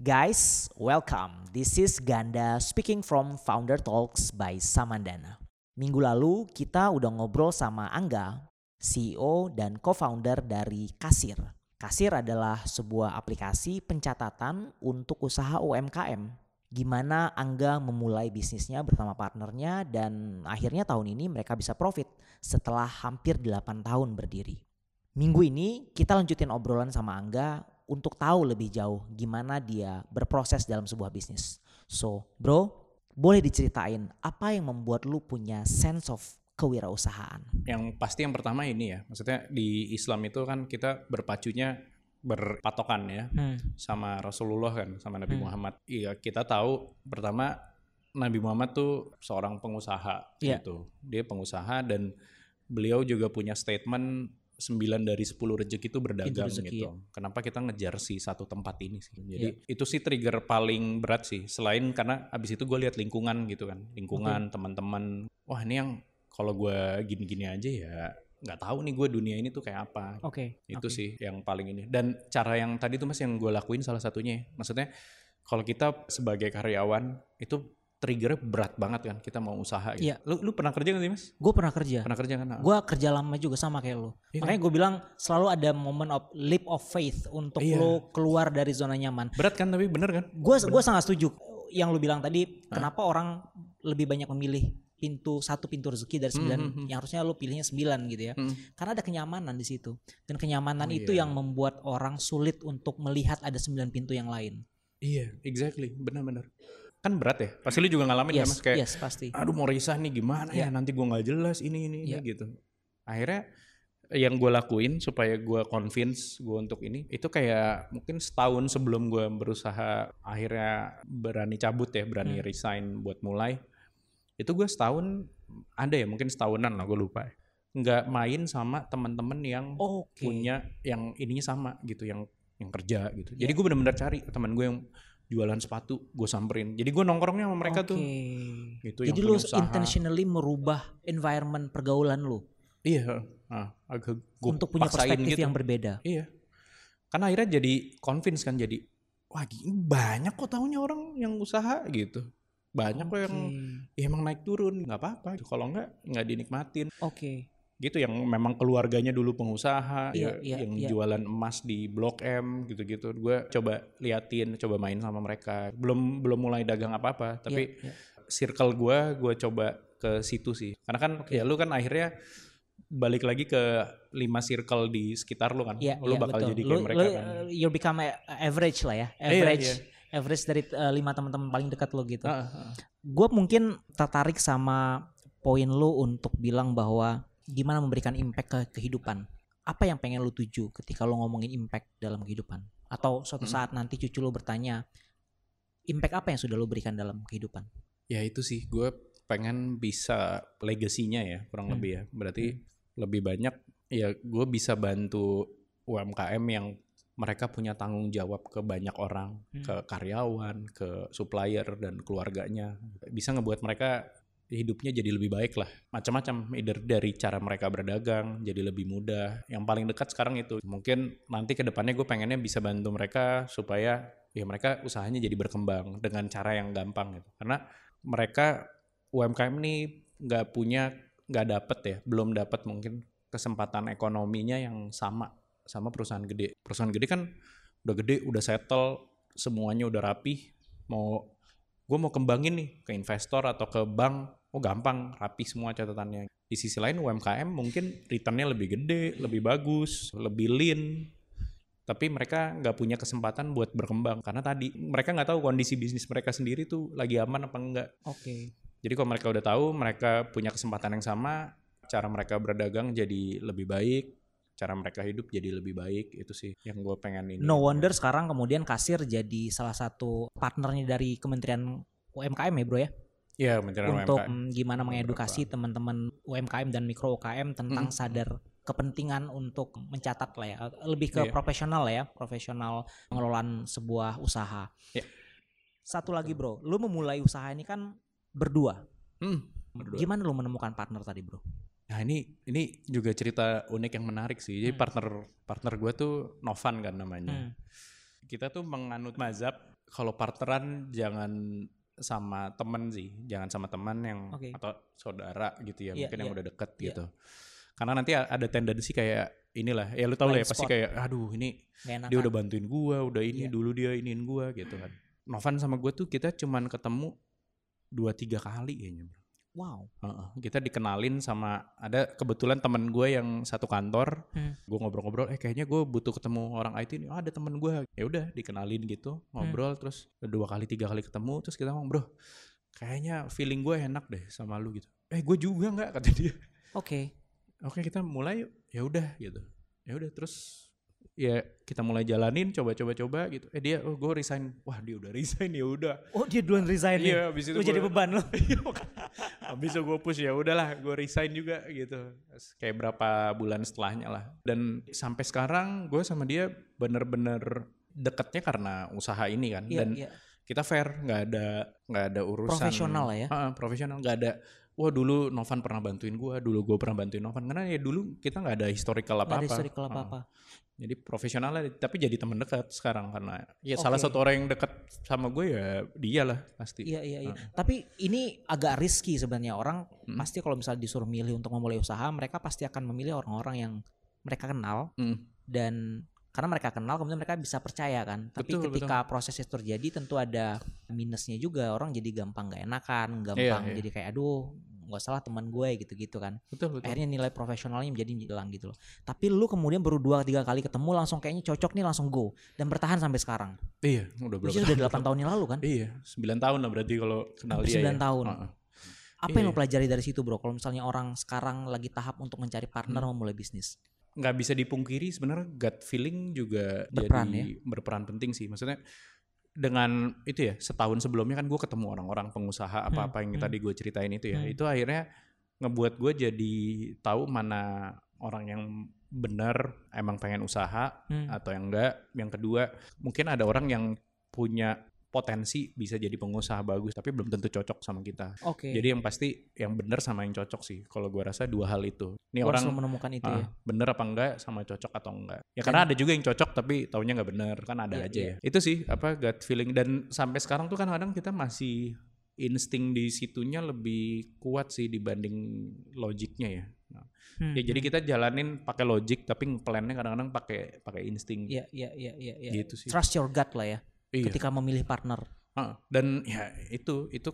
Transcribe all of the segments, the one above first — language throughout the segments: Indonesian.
Guys, welcome. This is Ganda speaking from Founder Talks by Samandana. Minggu lalu kita udah ngobrol sama Angga, CEO dan co-founder dari Kasir. Kasir adalah sebuah aplikasi pencatatan untuk usaha UMKM. Gimana Angga memulai bisnisnya bersama partnernya dan akhirnya tahun ini mereka bisa profit setelah hampir 8 tahun berdiri. Minggu ini kita lanjutin obrolan sama Angga untuk tahu lebih jauh gimana dia berproses dalam sebuah bisnis. So, bro, boleh diceritain apa yang membuat lu punya sense of kewirausahaan? Yang pasti yang pertama ini ya, maksudnya di Islam itu kan kita berpacunya berpatokan ya Hmm. sama Rasulullah kan, sama Nabi Hmm. Muhammad. Iya, kita tahu pertama Nabi Muhammad tuh seorang pengusaha Iya. gitu. Dia pengusaha dan beliau juga punya statement 9 dari 10 rezeki itu berdagang rezeki, gitu. ya. Kenapa kita ngejar si satu tempat ini sih? Jadi itu sih trigger paling berat sih. Selain karena abis itu gue lihat lingkungan gitu kan, lingkungan teman-teman. Wah ini yang kalau gue gini-gini aja ya nggak tahu nih gue dunia ini tuh kayak apa. Oke. Itu oke. sih yang paling ini. Dan cara yang tadi tuh mas yang gue lakuin salah satunya. ya. Maksudnya kalau kita sebagai karyawan itu triggernya berat banget kan kita mau usaha gitu. Iya. Lu, lu pernah kerja gak sih mas? Gue pernah kerja. Pernah kerja kan? Gue kerja lama juga sama kayak lo. Iya. Makanya gue bilang selalu ada moment of leap of faith untuk Iya. lo keluar dari zona nyaman. Berat kan tapi bener kan? Gue gua sangat setuju yang lo bilang tadi. Kenapa orang lebih banyak memilih pintu satu pintu rezeki dari sembilan hmm, hmm. yang harusnya lo pilihnya sembilan gitu ya Hmm. karena ada kenyamanan di situ dan kenyamanan Oh, itu iya. yang membuat orang sulit untuk melihat ada sembilan pintu yang lain Iya, exactly, benar-benar. Kan berat ya. Pasti lu juga ngalamin kan yes mas kayak, yes pasti aduh mau risah nih gimana Iya. ya nanti gua nggak jelas ini ini, ini Iya. gitu. Akhirnya yang gue lakuin supaya gue convince gue untuk ini itu kayak mungkin setahun sebelum gue berusaha akhirnya berani cabut ya berani Hmm. resign buat mulai itu gue setahun ada ya mungkin setahunan lah gue lupa ya. nggak main sama teman-teman yang oke punya yang ininya sama gitu yang yang kerja gitu Iya. jadi gue benar-benar cari teman gue yang jualan sepatu gue samperin. Jadi gue nongkrongnya sama mereka tuh. Oke. gitu jadi usaha. intentionally merubah environment pergaulan lo iya ah, agak gue untuk punya perspektif gitu. yang berbeda? Iya. Karena akhirnya jadi convince kan jadi wah gini banyak kok tahunya orang yang usaha gitu. Banyak kok yang ya emang naik turun nggak apa-apa. Kalau nggak nggak dinikmatin. Oke. Gitu yang memang keluarganya dulu pengusaha Iya, ya, iya, yang iya. jualan emas di Blok M gitu-gitu gue coba liatin coba main sama mereka belum belum mulai dagang apa-apa tapi Iya, iya. circle gue gue coba ke situ sih karena kan ya lu kan akhirnya balik lagi ke lima circle di sekitar lu kan Iya, lu iya, bakal betul. jadi Lu- kayak mereka lu, kan uh, you become average lah ya, Iya, average, iya. average dari uh, lima teman-teman paling dekat lo gitu. Ah, ah. Gue mungkin tertarik sama poin lo untuk bilang bahwa gimana memberikan impact ke kehidupan. Apa yang pengen lo tuju ketika lo ngomongin impact dalam kehidupan? Atau suatu Hmm. saat nanti cucu lo bertanya, impact apa yang sudah lo berikan dalam kehidupan? ya itu sih gue pengen bisa legasinya ya kurang Hmm. lebih ya berarti lebih banyak ya gue bisa bantu UMKM yang mereka punya tanggung jawab ke banyak orang Hmm. ke karyawan ke supplier dan keluarganya bisa ngebuat mereka hidupnya jadi lebih baik lah. Macam-macam either dari cara mereka berdagang jadi lebih mudah. Yang paling dekat sekarang itu mungkin nanti ke depannya gue pengennya bisa bantu mereka supaya ya mereka usahanya jadi berkembang dengan cara yang gampang gitu. Karena mereka UMKM nih nggak punya nggak dapet ya belum dapat mungkin kesempatan ekonominya yang sama sama perusahaan gede. Perusahaan gede kan udah gede udah settle semuanya udah rapih. Mau gue mau kembangin nih ke investor atau ke bank oh gampang rapi semua catatannya. Di sisi lain UMKM mungkin returnnya lebih gede lebih bagus lebih lean. Tapi mereka nggak punya kesempatan buat berkembang. Karena tadi mereka nggak tahu kondisi bisnis mereka sendiri tuh lagi aman apa enggak Oke. jadi kalau mereka udah tahu mereka punya kesempatan yang sama cara mereka berdagang jadi lebih baik cara mereka hidup jadi lebih baik. Itu sih yang gue pengen ini. No wonder sekarang kemudian kasir jadi salah satu partnernya dari Kementerian UMKM ya bro ya? Ya untuk UMKM. gimana mengedukasi teman-teman UMKM dan mikro UKM tentang Mm. sadar kepentingan untuk mencatat lah ya lebih ke Iya. profesional lah ya profesional pengelolaan sebuah usaha Iya. satu lagi bro lu memulai usaha ini kan berdua Hmm, berdua. gimana lu menemukan partner tadi bro Nah ini ini juga cerita unik yang menarik sih. Jadi Hmm. partner partner gue tuh Novan kan namanya. Hmm. Kita tuh menganut mazhab kalau partneran jangan sama temen sih, jangan sama teman yang Oke. atau saudara gitu ya, Iya, mungkin yang iya. udah deket Iya. gitu. Karena nanti ada tendensi kayak inilah, ya lu tau lah ya Blind pasti spot. kayak, aduh ini dia udah bantuin gua, udah ini Iya. dulu dia iniin gua gitu kan. Novan sama gua tuh kita cuman ketemu dua tiga kali kayaknya. bro. Wow. Heeh, kita dikenalin sama ada kebetulan temen gue yang satu kantor, Hmm. gue ngobrol-ngobrol, eh kayaknya gue butuh ketemu orang IT nih, oh, ada temen gue, ya udah dikenalin gitu, ngobrol terus dua kali tiga kali ketemu, terus kita ngomong bro, kayaknya feeling gue enak deh sama lu gitu, eh gue juga nggak kata dia, Oke. oke kita mulai yuk, ya udah gitu, ya udah terus ya kita mulai jalanin, coba-coba-coba gitu, eh dia, oh gue resign, wah dia udah resign ya udah, Oh dia duluan resign nih. Iya, abis itu Lu jadi gua- beban lo. Iya. Habis itu gue push ya udahlah, gue resign juga gitu. Kayak berapa bulan setelahnya lah. Dan sampai sekarang gue sama dia bener-bener deketnya karena usaha ini kan. Iya, Dan iya. kita fair, nggak ada nggak ada urusan Profesional lah ya. Ah, profesional, nggak ada. Wah dulu Novan pernah bantuin gue, dulu gue pernah bantuin Novan. Karena ya dulu kita nggak ada historical Nggak ada apa-apa. historical apa-apa. Jadi profesional lah, tapi jadi teman dekat sekarang karena ya salah Oke. satu orang yang dekat sama gue ya dia lah pasti. Iya iya iya. Tapi ini agak risky sebenarnya orang Hmm. pasti kalau misalnya disuruh milih untuk memulai usaha, mereka pasti akan memilih orang-orang yang mereka kenal Mm. dan karena mereka kenal kemudian mereka bisa percaya kan. Tapi Betul, ketika proses itu terjadi tentu ada minusnya juga. Orang jadi gampang gak enakan, gampang Iya, iya. jadi kayak aduh nggak salah teman gue gitu-gitu kan. Betul betul. Akhirnya nilai profesionalnya menjadi hilang gitu loh. Tapi lu kemudian baru dua tiga kali ketemu langsung kayaknya cocok nih langsung go dan bertahan sampai sekarang. Iya, udah berapa Which udah 8 tahun yang lalu kan? Iya, 9 tahun lah berarti kalau kenal Hampir dia. 9 ya. tahun. Heeh. Apa yang Iya. lo pelajari dari situ bro? Kalau misalnya orang sekarang lagi tahap untuk mencari partner Hmm. memulai bisnis. Nggak bisa dipungkiri sebenarnya gut feeling juga Berperan jadi berperan penting sih. Maksudnya dengan itu ya setahun sebelumnya kan gue ketemu orang-orang pengusaha apa-apa yang hmm. tadi gue ceritain itu ya. Hmm. Itu akhirnya ngebuat gue jadi tahu mana orang yang benar emang pengen usaha Hmm. atau yang enggak. Yang kedua mungkin ada orang yang punya potensi bisa jadi pengusaha bagus tapi belum tentu cocok sama kita. Oke. Jadi yang pasti yang benar sama yang cocok sih. Kalau gua rasa dua hal itu. Ini orang menemukan itu ah, ya. bener apa enggak sama cocok atau enggak. Ya karena ada juga yang cocok tapi taunya nggak bener kan ada Iya, aja iya. ya. Itu sih apa gut feeling dan sampai sekarang tuh kan kadang kita masih insting di situnya lebih kuat sih dibanding logiknya ya. Nah, Hmm, ya jadi hmm. kita jalanin pakai logik tapi plannya kadang-kadang pakai pakai insting Iya iya iya iya. iya. gitu sih. Trust your gut lah ya. Iya. Ketika memilih partner. Ah, dan ya itu itu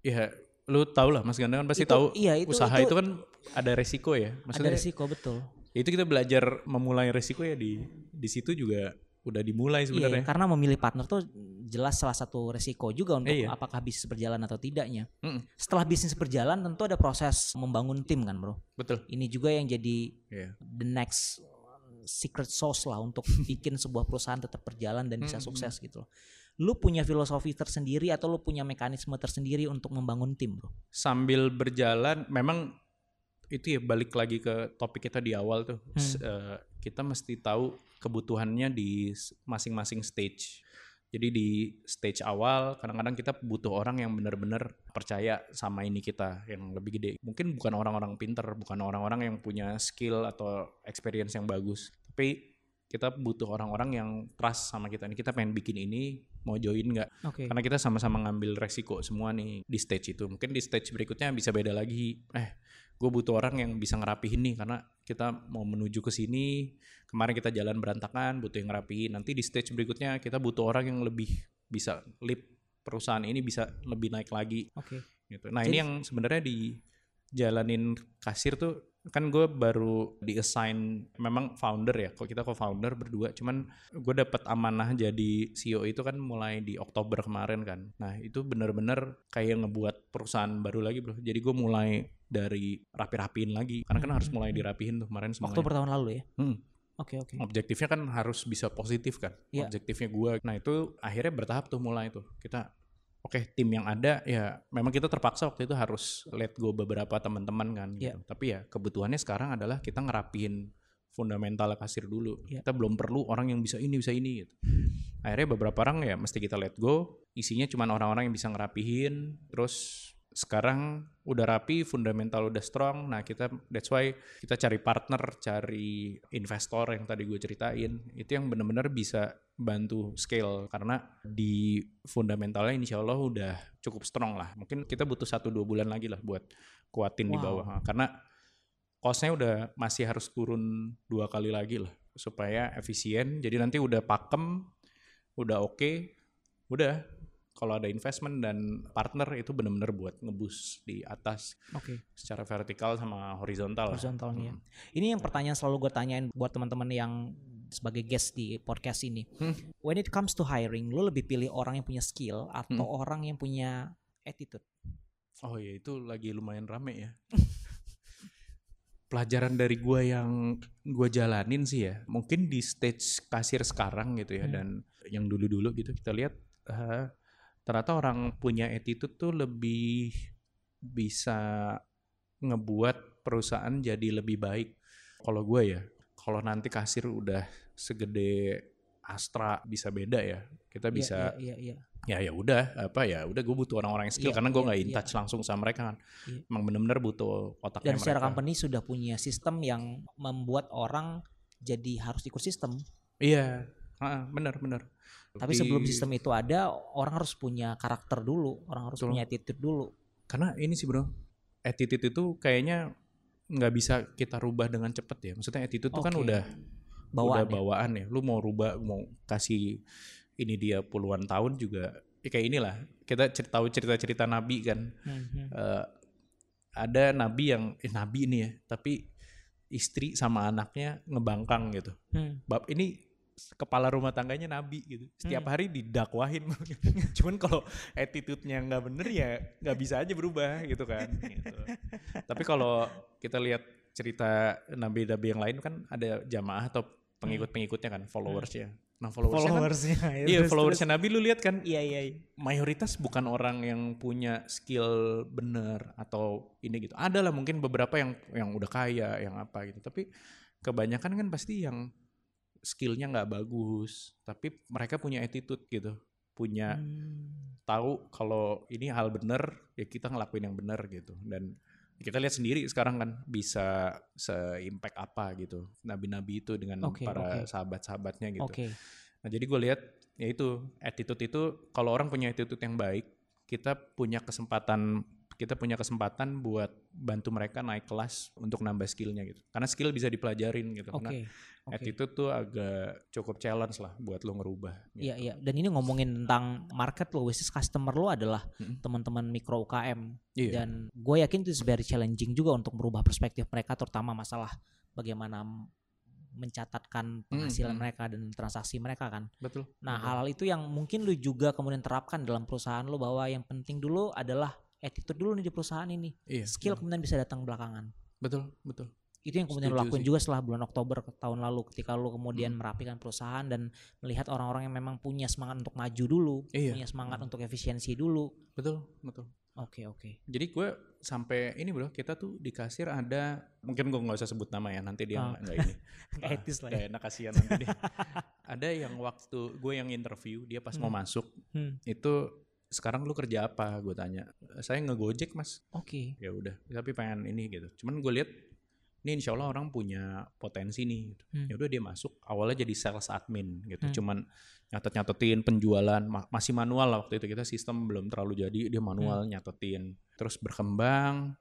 ya lu tau lah Mas Ganda kan pasti Itu- tahu iya, itu- usaha itu- itu, kan ada resiko ya. Ada Maksudnya risiko betul. itu kita belajar memulai resiko ya di di situ juga udah dimulai Iya, sebenarnya. karena memilih partner tuh jelas salah satu resiko juga untuk Iya. apakah bisnis berjalan atau tidaknya. Mm-mm, Setelah bisnis berjalan tentu ada proses membangun tim kan bro. betul. Ini juga yang jadi Iya. the next secret sauce lah untuk bikin sebuah perusahaan tetap berjalan dan bisa Mm, mm, sukses gitu loh. Lu punya filosofi tersendiri atau lu punya mekanisme tersendiri untuk membangun tim, Bro? Sambil berjalan memang itu ya balik lagi ke topik kita di awal tuh. Hmm. Eh, kita mesti tahu kebutuhannya di masing-masing stage. Jadi di stage awal kadang-kadang kita butuh orang yang benar-benar percaya sama ini kita yang lebih gede. Mungkin bukan orang-orang pinter, bukan orang-orang yang punya skill atau experience yang bagus. Tapi kita butuh orang-orang yang trust sama kita. Ini kita pengen bikin ini, mau join nggak? Oke. Karena kita sama-sama ngambil resiko semua nih di stage itu. Mungkin di stage berikutnya bisa beda lagi. Eh, gue butuh orang yang bisa ngerapihin nih karena kita mau menuju ke sini. Kemarin kita jalan berantakan, butuh yang ngerapihin. Nanti di stage berikutnya kita butuh orang yang lebih bisa lead perusahaan ini bisa lebih naik lagi Oke. gitu. Nah Jadi- ini yang sebenarnya dijalanin kasir tuh kan gue baru di assign memang founder ya. Kalau kita co-founder berdua, cuman gue dapat amanah jadi CEO itu kan mulai di Oktober kemarin kan. Nah itu bener-bener kayak ngebuat perusahaan baru lagi bro. Jadi gue mulai dari rapi-rapiin lagi karena kan Hmm, harus hmm, mulai hmm. dirapihin tuh kemarin semuanya. Oktober tahun lalu ya? Hmm. Oke, oke. Objektifnya kan harus bisa positif kan. Iya. Objektifnya gue. Nah itu akhirnya bertahap tuh mulai tuh. Kita oke tim yang ada ya memang kita terpaksa waktu itu harus let go beberapa teman-teman kan. Iya. Gitu. Tapi ya kebutuhannya sekarang adalah kita ngerapiin fundamental kasir dulu. Iya. Kita belum perlu orang yang bisa ini bisa ini gitu. Akhirnya beberapa orang ya mesti kita let go. Isinya cuma orang-orang yang bisa ngerapihin. Terus sekarang udah rapi, fundamental udah strong. Nah kita that's why kita cari partner, cari investor yang tadi gue ceritain. Itu yang benar-benar bisa bantu scale karena di fundamentalnya insya Allah udah cukup strong lah. Mungkin kita butuh satu dua bulan lagi lah buat kuatin wow. di bawah. Karena costnya udah masih harus turun dua kali lagi lah supaya efisien. Jadi nanti udah pakem, udah oke, okay, udah kalau ada investment dan partner itu benar-benar buat ngebus di atas okay. secara vertikal sama horizontal. Horizontal hmm. ya. Ini yang pertanyaan selalu gue tanyain buat teman-teman yang sebagai guest di podcast ini. Hmm. When it comes to hiring, lo lebih pilih orang yang punya skill atau hmm. orang yang punya attitude? Oh ya itu lagi lumayan rame ya. Pelajaran dari gue yang gue jalanin sih ya, mungkin di stage kasir sekarang gitu ya, hmm. dan yang dulu-dulu gitu kita lihat uh, ternyata orang punya attitude tuh lebih bisa ngebuat perusahaan jadi lebih baik. Kalau gue ya, kalau nanti kasir udah segede Astra bisa beda ya. Kita iya, bisa yeah, yeah, yeah, ya ya udah apa ya udah gue butuh orang-orang yang skill yeah, karena gue iya, nggak yeah, in touch yeah. langsung sama mereka kan. Yeah. Emang bener-bener butuh otaknya Dan secara mereka. company sudah punya sistem yang membuat orang jadi harus ikut sistem. Iya, yeah. bener bener. Tapi sebelum sistem itu ada, orang harus punya karakter dulu, orang harus Betul. punya attitude dulu. Karena ini sih bro, attitude itu kayaknya nggak bisa kita rubah dengan cepet ya. Maksudnya attitude itu okay. kan udah bawaan, udah ya? bawaan ya. Lu mau rubah, mau kasih ini dia puluhan tahun juga ya kayak inilah. Kita cerita tahu cerita-cerita nabi kan. Hmm. Uh, ada nabi yang eh nabi ini ya, tapi istri sama anaknya ngebangkang gitu. Hmm. Bab ini kepala rumah tangganya nabi gitu. Setiap hmm. hari didakwahin. Cuman kalau attitude-nya nggak bener ya nggak bisa aja berubah gitu kan. Gitu. Tapi kalau kita lihat cerita nabi-nabi yang lain kan ada jamaah atau pengikut-pengikutnya kan, followersnya. Nah followersnya, followersnya kan, ya, iya followersnya Nabi lu lihat kan, iya, iya iya. Mayoritas bukan orang yang punya skill bener atau ini gitu. Ada lah mungkin beberapa yang yang udah kaya, yang apa gitu. Tapi kebanyakan kan pasti yang skillnya nggak bagus, tapi mereka punya attitude gitu, punya hmm. tahu kalau ini hal bener ya kita ngelakuin yang bener gitu dan kita lihat sendiri sekarang kan bisa se-impact apa gitu nabi-nabi itu dengan okay, para okay. sahabat-sahabatnya gitu. Okay. Nah jadi gue lihat ya itu attitude itu kalau orang punya attitude yang baik kita punya kesempatan kita punya kesempatan buat bantu mereka naik kelas untuk nambah skillnya gitu. Karena skill bisa dipelajarin gitu. Okay. Karena okay. attitude tuh agak cukup challenge lah buat lo ngerubah. Gitu. Iya iya. Dan ini ngomongin tentang market lo, which customer lo adalah hmm. teman-teman mikro UKM. Iya. Dan gue yakin itu very challenging juga untuk merubah perspektif mereka, terutama masalah bagaimana mencatatkan penghasilan hmm, mereka dan transaksi mereka kan. Betul. Nah, hal-hal itu yang mungkin lu juga kemudian terapkan dalam perusahaan lo bahwa yang penting dulu adalah attitude dulu nih di perusahaan ini. Iya, Skill iya. kemudian bisa datang belakangan. Betul, betul. Itu yang kemudian Setuju lo lakuin sih. juga setelah bulan Oktober tahun lalu ketika lo kemudian hmm. merapikan perusahaan dan melihat orang-orang yang memang punya semangat untuk maju dulu, iya. punya semangat hmm. untuk efisiensi dulu. Betul, betul. Oke okay, oke. Okay. Jadi gue sampai ini bro, kita tuh di kasir ada mungkin gue nggak usah sebut nama ya nanti dia oh. nggak ini. Etis lah. Ya. enak kasihan nanti dia. ada yang waktu gue yang interview dia pas hmm. mau masuk hmm. itu sekarang lu kerja apa? Gue tanya. Saya ngegojek mas. Oke. Okay. ya udah tapi pengen ini gitu. Cuman gue lihat ini insya Allah orang punya potensi nih. Gitu. hmm. ya udah dia masuk awalnya jadi sales admin gitu. Hmm. cuman nyatet nyatetin penjualan ma masih manual lah waktu itu. Kita sistem belum terlalu jadi dia manual hmm. nyatetin. Terus berkembang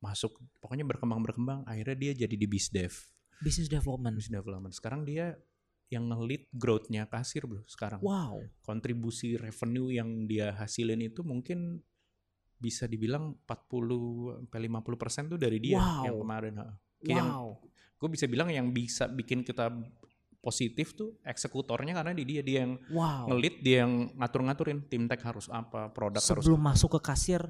masuk pokoknya berkembang berkembang akhirnya dia jadi di bisdev business development. Business development. Sekarang dia yang ngelit growth-nya kasir bro sekarang. Wow. Kontribusi revenue yang dia hasilin itu mungkin bisa dibilang 40 sampai 50 persen tuh dari dia wow. yang kemarin. Wow. gue bisa bilang yang bisa bikin kita positif tuh eksekutornya karena di dia dia yang wow. ngelit dia yang ngatur-ngaturin tim tech harus apa produk sebelum harus sebelum masuk ke kasir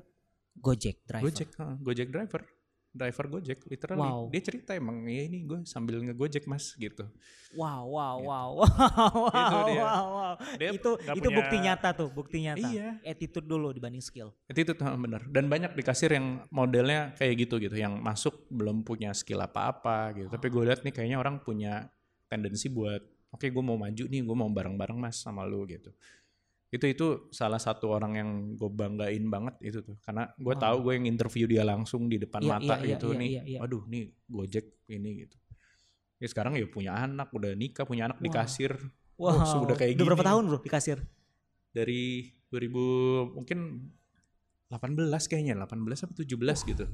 Gojek driver Gojek huh, Gojek driver driver Gojek literally wow. dia cerita emang ya ini gue sambil ngegojek mas gitu wow wow gitu. wow wow gitu dia. wow wow dia itu itu punya, bukti nyata tuh bukti nyata iya. attitude dulu dibanding skill attitude bener dan banyak di kasir yang modelnya kayak gitu gitu yang masuk belum punya skill apa-apa gitu oh. tapi gue lihat nih kayaknya orang punya tendensi buat oke okay, gue mau maju nih gue mau bareng-bareng mas sama lu gitu itu itu salah satu orang yang gue banggain banget itu tuh karena gue Wow. tahu gue yang interview dia langsung di depan Iya, mata iya, iya, gitu iya, nih iya, iya. aduh nih Gojek ini gitu ya sekarang ya punya anak udah nikah punya anak di Wow. kasir Wow, sudah kayak udah berapa gini. tahun bro di kasir? dari 2000 mungkin 18 kayaknya 18 atau 17 gitu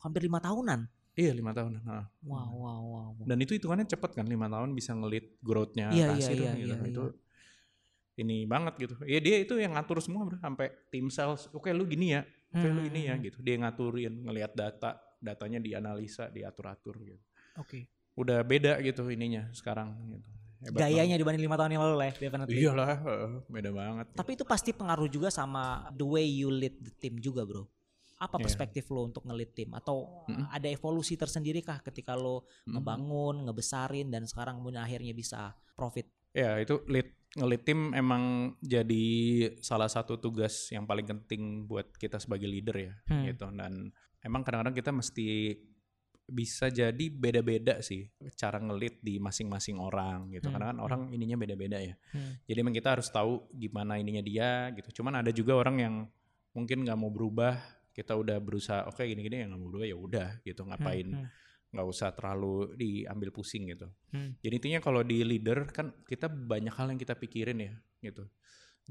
Hampir lima tahunan. iya lima tahun nah. Wow, wow, wow. dan itu hitungannya cepet kan lima tahun bisa ngelit growth-nya Iya, iya, kasir iya, gitu. iya, itu ini banget gitu ya dia itu yang ngatur semua bro sampai tim sales oke lu gini ya oke lu ini ya Hmm. gitu dia ngaturin ngelihat data datanya dianalisa diatur-atur gitu Oke. udah beda gitu ininya sekarang gitu Hebat Gayanya dibanding lima tahun yang lalu lah ya, banget. definitely. iyalah eh, beda banget Tapi itu pasti pengaruh juga sama the way you lead the team juga bro. Apa Iya. perspektif lo untuk nge-lead tim? Atau Mm-mm. ada evolusi tersendiri kah ketika lo Hmm. ngebangun, ngebesarin dan sekarang akhirnya bisa profit? Ya itu lead ngelit tim emang jadi salah satu tugas yang paling penting buat kita sebagai leader ya Hmm. gitu dan emang kadang-kadang kita mesti bisa jadi beda-beda sih cara ngelit di masing-masing orang gitu Hmm, karena kan hmm. orang ininya beda-beda ya Hmm. jadi emang kita harus tahu gimana ininya dia gitu cuman ada juga orang yang mungkin nggak mau berubah kita udah berusaha oke gini-gini yang nggak mau berubah ya udah gitu ngapain Hmm, nggak usah terlalu diambil pusing gitu. Hmm. Jadi intinya kalau di leader kan kita banyak hal yang kita pikirin ya gitu.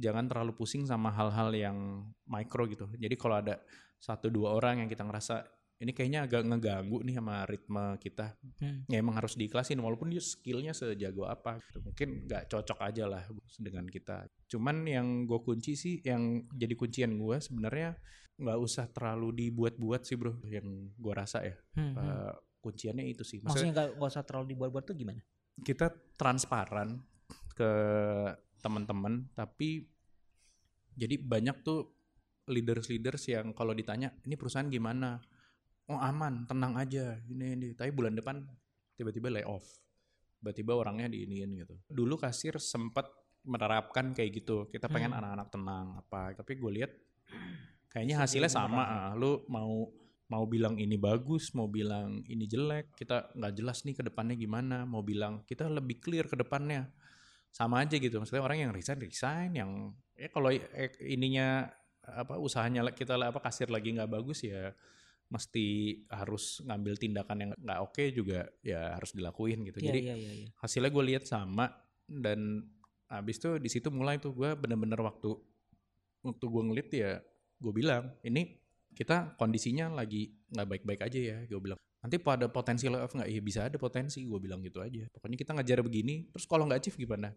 Jangan terlalu pusing sama hal-hal yang micro gitu. Jadi kalau ada satu dua orang yang kita ngerasa ini kayaknya agak ngeganggu nih sama ritme kita, Hmm. ya emang harus diiklasin walaupun dia skillnya sejago apa. Gitu. Mungkin nggak cocok aja lah dengan kita. Cuman yang gue kunci sih, yang jadi kuncian gue sebenarnya nggak usah terlalu dibuat-buat sih bro. Yang gue rasa ya Hmm, hmm. Kunciannya itu sih. Maksudnya Maksudnya nggak nggak usah terlalu dibuat-buat tuh gimana? kita transparan ke teman-teman, tapi jadi banyak tuh leaders-leaders yang kalau ditanya ini perusahaan gimana, oh aman, tenang aja, ini ini. Tapi bulan depan tiba-tiba layoff, tiba-tiba orangnya diiniin gitu. Dulu kasir sempat menerapkan kayak gitu. Kita pengen Hmm. anak-anak tenang apa, tapi gue lihat kayaknya hasilnya sama. ah. Lu mau mau bilang ini bagus, mau bilang ini jelek, kita nggak jelas nih ke depannya gimana, mau bilang kita lebih clear ke depannya. Sama aja gitu. Maksudnya orang yang resign resign, yang ya kalau eh, ininya apa usahanya kita apa kasir lagi nggak bagus ya mesti harus ngambil tindakan yang nggak oke juga ya harus dilakuin gitu. Iya Jadi iya iya. iya. hasilnya gue lihat sama dan habis itu di situ mulai tuh gue bener-bener waktu waktu gue ngelit ya gue bilang ini kita kondisinya lagi nggak baik-baik aja ya gue bilang nanti pada potensi layoff nggak ya bisa ada potensi gue bilang gitu aja pokoknya kita ngejar begini terus kalau nggak achieve gimana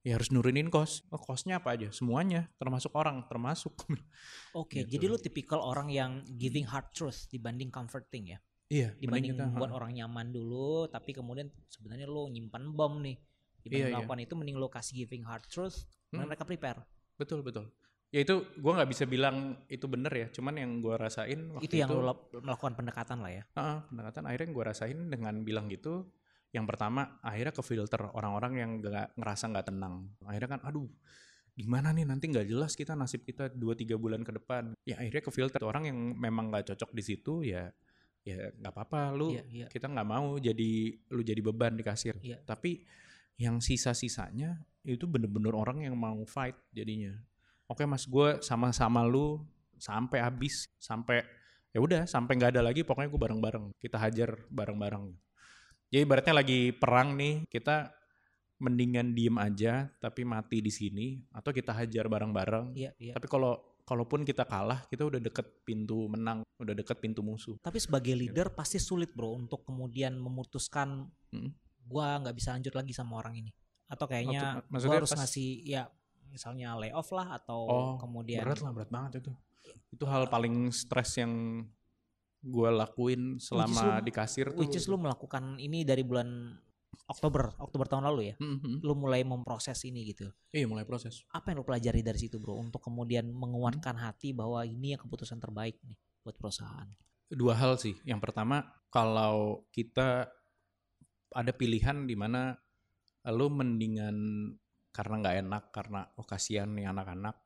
ya harus nurunin cost oh costnya apa aja semuanya termasuk orang termasuk Oke, Gitu. jadi lu tipikal orang yang giving hard truth dibanding comforting ya. iya Dibanding kita, buat ha. orang nyaman dulu, tapi kemudian sebenarnya lu nyimpan bom nih. Dibanding Iya, iya. melakukan itu mending lu kasih giving hard truth, Hmm. mereka prepare. betul betul ya itu gue nggak bisa bilang itu bener ya cuman yang gue rasain waktu Itu yang lu lap- melakukan pendekatan lah ya. Heeh, pendekatan. Akhirnya gue rasain dengan bilang gitu yang pertama akhirnya ke filter orang-orang yang gak, ngerasa nggak tenang. Akhirnya kan aduh gimana nih? Nanti nggak jelas kita nasib kita 2-3 bulan ke depan. Ya akhirnya ke filter orang yang memang nggak cocok di situ ya ya nggak apa-apa. Lu Iya, iya. kita nggak mau jadi lu jadi beban di kasir. Iya. tapi yang sisa-sisanya itu bener-bener orang yang mau fight jadinya oke mas gue sama-sama lu sampai habis sampai ya udah sampai nggak ada lagi pokoknya gue bareng-bareng kita hajar bareng-bareng jadi ibaratnya lagi perang nih kita mendingan diem aja tapi mati di sini atau kita hajar bareng-bareng Iya, iya. tapi kalau kalaupun kita kalah kita udah deket pintu menang udah deket pintu musuh Tapi sebagai leader pasti sulit bro untuk kemudian memutuskan Mm. gua nggak bisa lanjut lagi sama orang ini. Atau kayaknya maksudnya gua harus pas- ngasih ya misalnya layoff lah atau Oh, kemudian berat lah berat banget itu itu hal paling stres yang gue lakuin selama lu- di kasir tuh which is lu melakukan ini dari bulan Oktober, Oktober tahun lalu ya. Hmm, hmm. Lu mulai memproses ini gitu. iya mulai proses Apa yang lu pelajari dari situ, Bro, untuk kemudian menguatkan Hmm. hati bahwa ini yang keputusan terbaik nih buat perusahaan. dua hal sih yang pertama kalau kita ada pilihan di mana lu mendingan karena nggak enak karena oh kasihan nih anak-anak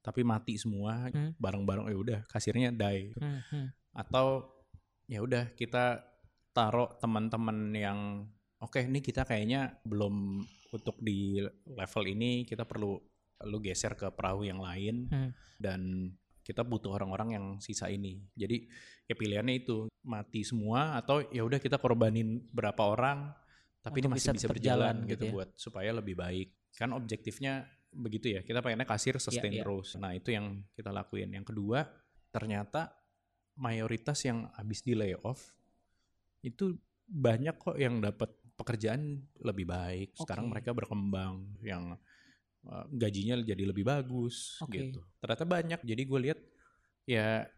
tapi mati semua Hmm. bareng-bareng ya udah kasirnya die Hmm, hmm. atau ya udah kita taruh teman-teman yang oke ini kita kayaknya belum untuk di level ini kita perlu lu geser ke perahu yang lain Hmm. dan kita butuh orang-orang yang sisa ini. Jadi ya pilihannya itu mati semua atau ya udah kita korbanin berapa orang tapi Untuk ini masih bisa bisa, berjalan jalan gitu, gitu ya. buat supaya lebih baik. Kan objektifnya begitu ya. Kita pengennya kasir sustain iya. terus. Nah, itu yang kita lakuin. Yang kedua, ternyata mayoritas yang habis di layoff itu banyak kok yang dapat pekerjaan lebih baik. Sekarang mereka berkembang yang uh, gajinya jadi lebih bagus Oke. gitu. Ternyata banyak. Jadi gue lihat ya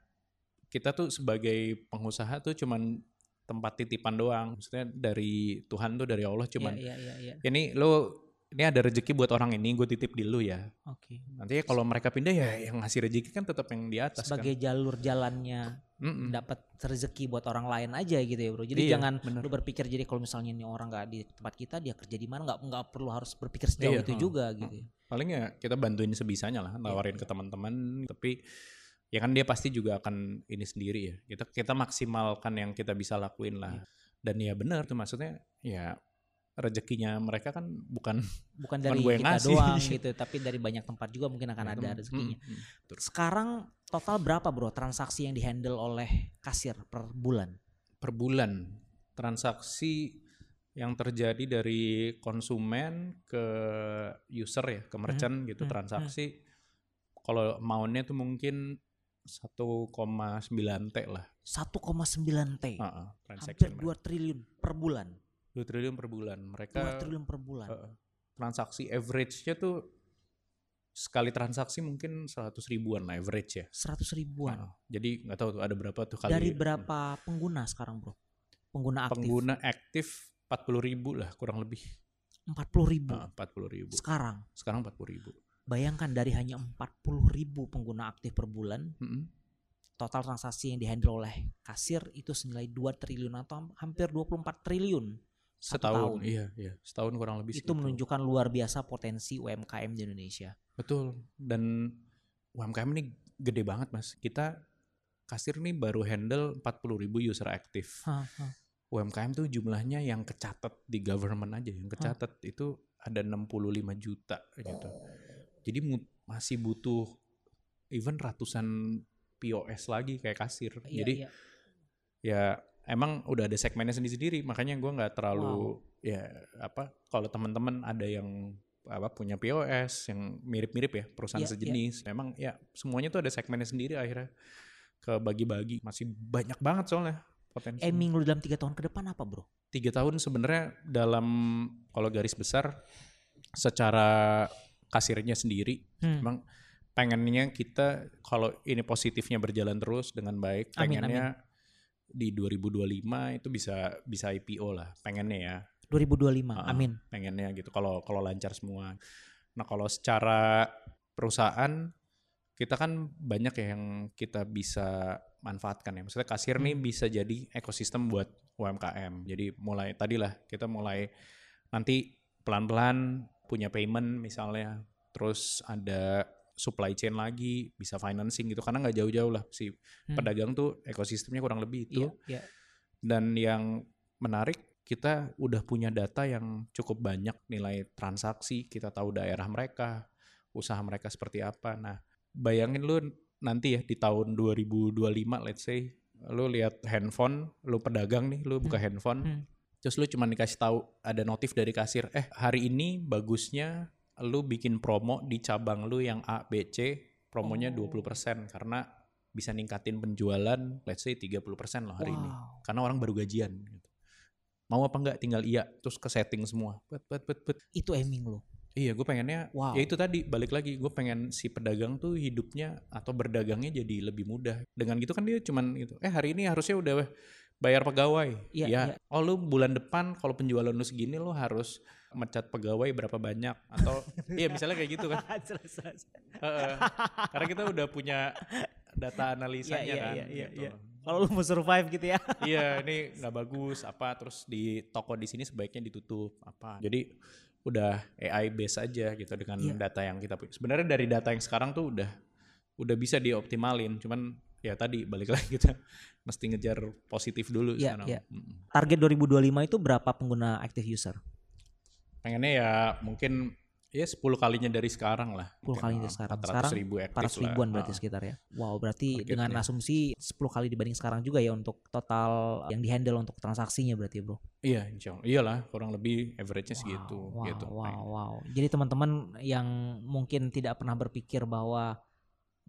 kita tuh sebagai pengusaha tuh cuman tempat titipan doang. Maksudnya dari Tuhan tuh dari Allah cuman Iya, iya, iya, iya. ini lo ini ada rezeki buat orang ini gue titip di lu ya. Oke. Nanti kalau mereka pindah ya yang ngasih rezeki kan tetap yang di atas Sebagai jalur jalannya kan. Mm-mm. dapat rezeki buat orang lain aja gitu ya bro. Jadi Iya, jangan bener. lu berpikir jadi kalau misalnya ini orang nggak di tempat kita dia kerja di mana nggak nggak perlu harus berpikir sejauh Iya, itu hmm, juga gitu. ya. paling ya kita bantuin sebisanya lah nawarin ke teman-teman tapi ya kan dia pasti juga akan ini sendiri ya kita kita maksimalkan yang kita bisa lakuin lah Iya. dan ya benar tuh maksudnya ya rezekinya mereka kan bukan Bukan dari kita ngasih. doang gitu, tapi dari banyak tempat juga mungkin akan ada Hmm, rezekinya. hmm, hmm, betul. Sekarang total berapa bro transaksi yang dihandle oleh kasir per bulan? per bulan transaksi yang terjadi dari konsumen ke user ya ke merchant gitu hmm, transaksi kalau amountnya tuh mungkin 1,9 T lah 1,9 T. Heeh, Hampir transaction 2 triliun per bulan. 2 triliun per bulan 2 mereka triliun per bulan. Heeh. transaksi average-nya tuh sekali transaksi mungkin 100 ribuan lah average ya 100 ribuan. Heeh. jadi nggak tahu tuh ada berapa tuh kali Dari berapa pengguna sekarang bro? Pengguna aktif? pengguna aktif 40 ribu lah kurang lebih 40 ribu. Heeh, 40 ribu Sekarang sekarang 40 ribu bayangkan dari hanya 40 ribu pengguna aktif per bulan, Mm-mm. total transaksi yang dihandle oleh kasir itu senilai 2 triliun atau hampir 24 triliun. Setahun tahun. iya iya setahun kurang lebih Itu menunjukkan luar biasa potensi UMKM di Indonesia. betul dan UMKM ini gede banget mas kita kasir nih baru handle 40 ribu user aktif. UMKM tuh jumlahnya yang kecatat di government aja yang kecatat itu ada 65 juta gitu jadi masih butuh even ratusan POS lagi kayak kasir Iya, jadi iya. ya emang udah ada segmennya sendiri-sendiri makanya gua nggak terlalu ya apa kalau teman-teman ada yang apa punya POS yang mirip-mirip ya perusahaan Iya, iya. sejenis memang ya semuanya tuh ada segmennya sendiri akhirnya ke bagi-bagi masih banyak banget soalnya potensi aiming lu dalam tiga tahun ke depan apa bro? tiga tahun sebenarnya dalam kalau garis besar secara kasirnya sendiri Hmm. emang pengennya kita kalau ini positifnya berjalan terus dengan baik Amin, pengennya di 2025 itu bisa bisa IPO lah pengennya ya 2025, Ah, amin. pengennya gitu kalau kalau lancar semua nah kalau secara perusahaan kita kan banyak ya yang kita bisa manfaatkan ya maksudnya kasir nih Hmm. bisa jadi ekosistem buat UMKM jadi mulai tadilah kita mulai nanti pelan-pelan punya payment misalnya terus ada supply chain lagi bisa financing gitu karena nggak jauh-jauh lah si Hmm. pedagang tuh ekosistemnya kurang lebih itu Iya, iya. dan yang menarik kita udah punya data yang cukup banyak nilai transaksi kita tahu daerah mereka usaha mereka seperti apa nah bayangin lu nanti ya di tahun 2025 let's say lu lihat handphone lu pedagang nih lu buka handphone Hmm. terus lu cuma dikasih tahu ada notif dari kasir eh hari ini bagusnya lu bikin promo di cabang lu yang A B C promonya Oh. 20% karena bisa ningkatin penjualan let's say 30% loh hari ini Wow. karena orang baru gajian gitu. Mau apa enggak tinggal iya terus ke setting semua. Bet bet bet bet. Itu aiming lu. Iya, gue pengennya Wow. ya itu tadi balik lagi gue pengen si pedagang tuh hidupnya atau berdagangnya jadi lebih mudah. Dengan gitu kan dia cuman gitu. Eh hari ini harusnya udah bayar pegawai. Iya, ya. iya. Oh lu bulan depan kalau penjualan lu segini lu harus mecat pegawai berapa banyak atau iya misalnya kayak gitu kan. Heeh. Karena kita udah punya data analisanya Iya, iya, kan. iya, iya, gitu. iya. Kalau lu mau survive gitu ya. iya ini nggak bagus apa terus di toko di sini sebaiknya ditutup apa jadi udah AI base aja gitu dengan Iya. data yang kita punya sebenarnya dari data yang sekarang tuh udah udah bisa dioptimalin cuman ya tadi balik lagi kita mesti ngejar positif dulu sekarang. iya. Mm. Target 2025 itu berapa pengguna active user? Pengennya ya mungkin Ya 10 kalinya dari sekarang lah. 10 kalinya dari sekarang. 400 Sekarang ribu active 400 lah. ribuan berarti Ah. sekitar ya. Wow, berarti Targetnya. dengan asumsi 10 kali dibanding sekarang juga ya untuk total yang dihandle untuk transaksinya berarti ya, Bro. Iya, insya Allah. Iyalah, kurang lebih average-nya segitu. Wow, gitu. wow, wow. Jadi teman-teman yang mungkin tidak pernah berpikir bahwa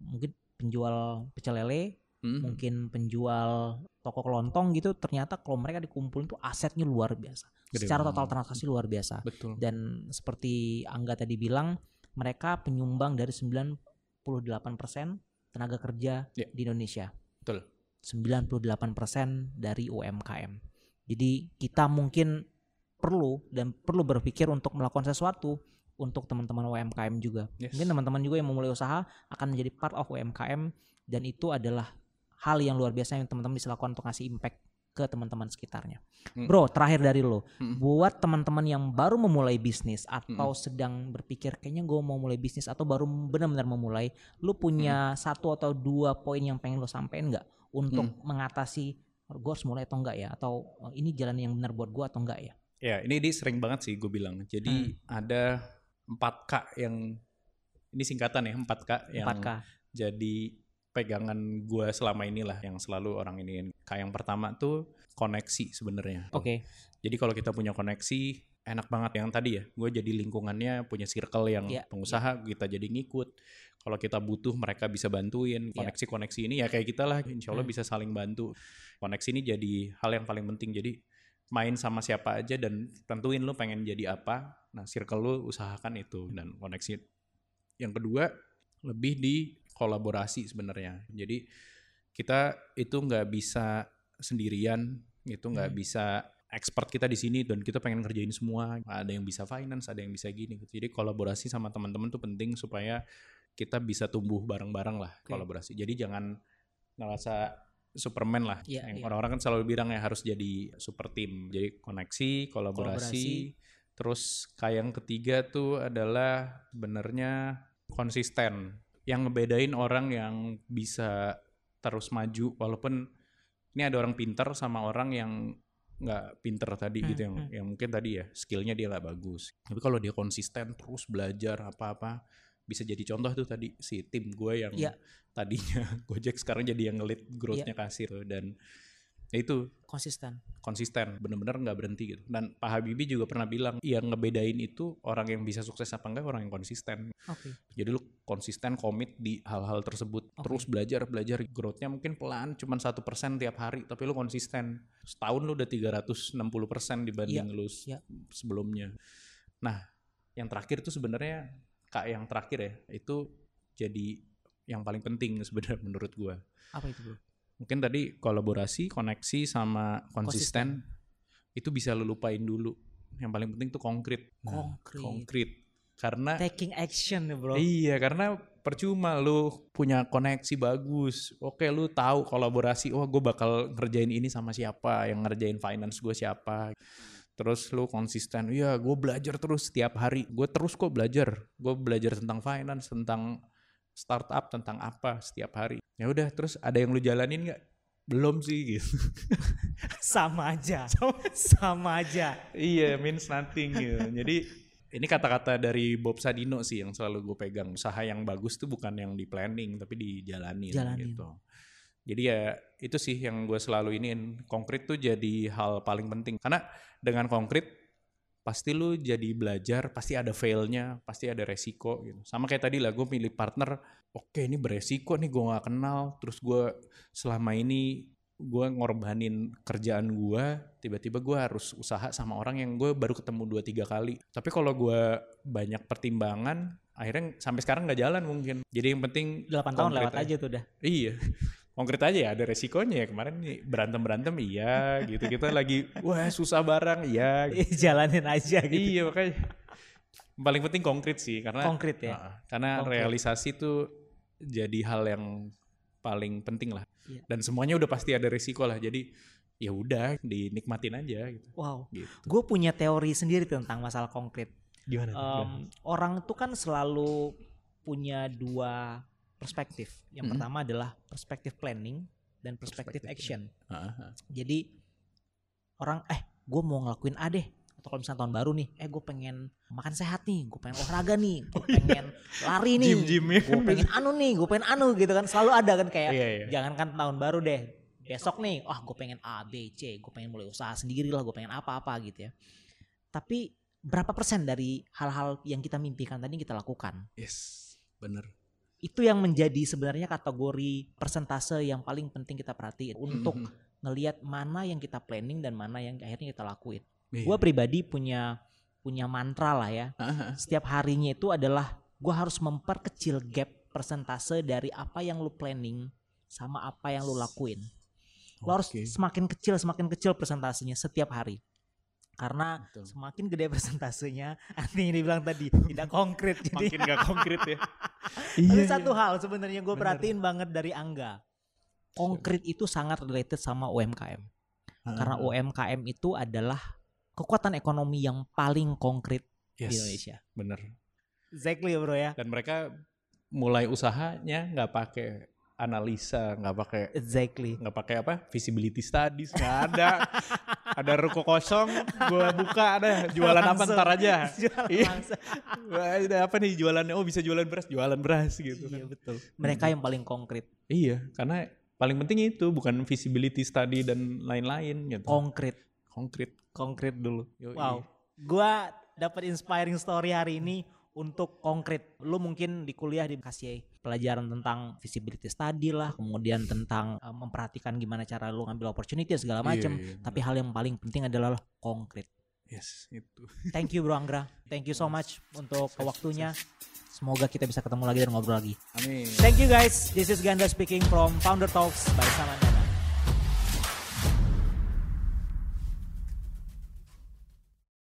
mungkin penjual pecel lele, Hmm. mungkin penjual toko kelontong gitu, ternyata kalau mereka dikumpulin tuh asetnya luar biasa. Gede Secara total banget. transaksi luar biasa. Betul. Dan seperti Angga tadi bilang, mereka penyumbang dari 98% tenaga kerja Ya. di Indonesia. Betul. 98% dari UMKM. Jadi kita mungkin perlu dan perlu berpikir untuk melakukan sesuatu untuk teman-teman UMKM juga. Yes. Mungkin teman-teman juga yang memulai usaha akan menjadi part of UMKM dan itu adalah hal yang luar biasa yang teman-teman bisa lakukan untuk ngasih impact ke teman-teman sekitarnya. Hmm. Bro, terakhir dari lo, Hmm. buat teman-teman yang baru memulai bisnis atau sedang berpikir kayaknya gue mau mulai bisnis atau baru benar-benar memulai, lu punya satu atau dua poin yang pengen lo sampein nggak untuk mengatasi gue harus mulai atau enggak ya atau "Oh, ini jalan yang benar buat gue atau enggak ya? Ya, ini dia sering banget sih gue bilang. Jadi Hmm. ada 4K yang ini singkatan ya, 4K yang 4K. jadi pegangan gue selama inilah yang selalu orang ini. K yang pertama tuh koneksi sebenarnya. Oke. Jadi kalau kita punya koneksi enak banget yang tadi ya. Gue jadi lingkungannya punya circle yang Iya, pengusaha kita jadi ngikut. Kalau kita butuh mereka bisa bantuin. Iya. Koneksi-koneksi ini ya kayak kita lah. Insya Allah Hmm. bisa saling bantu. Koneksi ini jadi hal yang paling penting. Jadi main sama siapa aja dan tentuin lu pengen jadi apa. Nah circle lu usahakan itu dan koneksi. Yang kedua lebih di kolaborasi sebenarnya. Jadi kita itu nggak bisa sendirian, itu nggak Hmm. bisa expert kita di sini dan kita pengen ngerjain semua. Ada yang bisa finance, ada yang bisa gini. Jadi kolaborasi sama teman-teman tuh penting supaya kita bisa tumbuh bareng-bareng lah Oke. kolaborasi. Jadi jangan ngerasa Superman lah. Iya, Yang iya. Orang-orang kan selalu bilang ya harus jadi super tim. Jadi koneksi, kolaborasi. Kolaborasi. Terus kayak yang ketiga tuh adalah benernya konsisten. Yang ngebedain orang yang bisa terus maju walaupun ini ada orang pinter sama orang yang nggak pinter tadi Hmm, gitu yang hmm. yang mungkin tadi ya skillnya dia nggak bagus tapi kalau dia konsisten terus belajar apa-apa bisa jadi contoh tuh tadi si tim gue yang Iya. tadinya Gojek sekarang jadi yang ngelit growth-nya Iya. kasir dan itu Konsisten. konsisten bener-bener nggak berhenti gitu dan Pak Habibie juga pernah bilang yang ngebedain itu orang yang bisa sukses apa enggak orang yang konsisten Oke. jadi lu konsisten komit di hal-hal tersebut Oke. terus belajar belajar growth-nya mungkin pelan cuman satu persen tiap hari tapi lu konsisten setahun lu udah 360 persen dibanding lu s- iya. sebelumnya nah yang terakhir tuh sebenarnya kak yang terakhir ya itu jadi yang paling penting sebenarnya menurut gua Apa itu, Bro? Mungkin tadi kolaborasi, koneksi sama konsisten, itu bisa lu lupain dulu. Yang paling penting tuh konkret. Nah, Konkret. konkret. Karena Taking action ya, Bro. iya, karena percuma lu punya koneksi bagus. Oke, lu tahu kolaborasi, oh gue bakal ngerjain ini sama siapa, yang ngerjain finance gue siapa. Terus lu konsisten, iya gue belajar terus setiap hari. Gue terus kok belajar. Gue belajar tentang finance, tentang startup, tentang apa setiap hari. Ya udah, terus ada yang lu jalanin nggak? Belum sih gitu. Sama aja. Sama aja. iya, means nothing gitu. Jadi ini kata-kata dari Bob Sadino sih yang selalu gue pegang. Usaha yang bagus tuh bukan yang di planning tapi dijalanin Jalanin. gitu. Jadi ya itu sih yang gue selalu iniin. Konkret tuh jadi hal paling penting. Karena dengan konkret pasti lu jadi belajar, pasti ada failnya, pasti ada resiko gitu. Sama kayak tadi lah gue milih partner, oke ini beresiko nih gue gak kenal, terus gue selama ini gue ngorbanin kerjaan gue, tiba-tiba gue harus usaha sama orang yang gue baru ketemu dua tiga kali. Tapi kalau gue banyak pertimbangan, akhirnya sampai sekarang nggak jalan mungkin. Jadi yang penting 8 tahun lewat aja tuh udah. Iya. Konkret aja ya ada resikonya ya kemarin nih berantem-berantem iya gitu kita lagi wah susah barang iya gitu. Jalanin aja gitu. iya makanya paling penting konkret sih karena Konkret ya? Heeh, karena Konkret. realisasi tuh jadi hal yang paling penting lah Iya. dan semuanya udah pasti ada resiko lah jadi ya udah dinikmatin aja gitu Wow. gitu Gue punya teori sendiri tentang masalah konkret. gimana Em, orang tuh kan selalu punya dua perspektif. Yang Mhm. pertama adalah perspektif planning dan perspektif action. Heeh, Jadi orang eh gue mau ngelakuin A deh atau kalau misalnya tahun baru nih eh gue pengen makan sehat nih gue pengen olahraga nih gue Oh, iya. pengen lari nih ya. gue pengen anu nih gue pengen anu gitu kan selalu ada kan kayak Iya, iya. jangankan tahun baru deh besok nih wah gue pengen A B C gue pengen mulai usaha sendiri lah gue pengen apa-apa gitu ya tapi berapa persen dari hal-hal yang kita mimpikan tadi kita lakukan Yes, bener. Itu yang menjadi sebenarnya kategori persentase yang paling penting kita perhatiin untuk Mhm. ngelihat mana yang kita planning dan mana yang akhirnya kita lakuin. Iya. Gue pribadi punya punya mantra lah ya. Ah. Setiap harinya itu adalah gue harus memperkecil gap persentase dari apa yang lu planning sama apa yang lu lakuin. Lo harus semakin kecil semakin kecil persentasenya setiap hari. Karena Betul. semakin gede persentasenya, artinya yang dibilang tadi tidak konkret. Jadi Makin gak konkret ya. Tapi satu hal sebenarnya gue perhatiin banget dari Angga. Konkret itu sangat related sama UMKM. Karena Ah, UMKM itu adalah kekuatan ekonomi yang paling konkret yes, di Indonesia. Bener. Exactly bro ya. Dan mereka mulai usahanya nggak pakai analisa, nggak pakai Exactly. nggak pakai apa visibility studies nggak ada ada ruko kosong gua buka ada jualan apa ntar aja Iya. ada apa nih jualannya oh bisa jualan beras jualan beras gitu Iya kan betul. Mereka yang paling konkret. iya karena paling penting itu bukan visibility study dan lain-lain gitu Konkret. konkret Konkret dulu. Yoi. Wow. Gua dapat inspiring story hari ini untuk konkret. Lu mungkin di kuliah dikasih pelajaran tentang visibility study lah, kemudian tentang uh, memperhatikan gimana cara lu ngambil opportunity segala Iya, macam. iya, Tapi hal yang paling penting adalah konkret. yes itu Thank you Bro Anggra. Thank you so much untuk waktunya. Semoga kita bisa ketemu lagi dan ngobrol lagi. amin Thank you guys. This is Ganda speaking from Founder Talks by Samanda.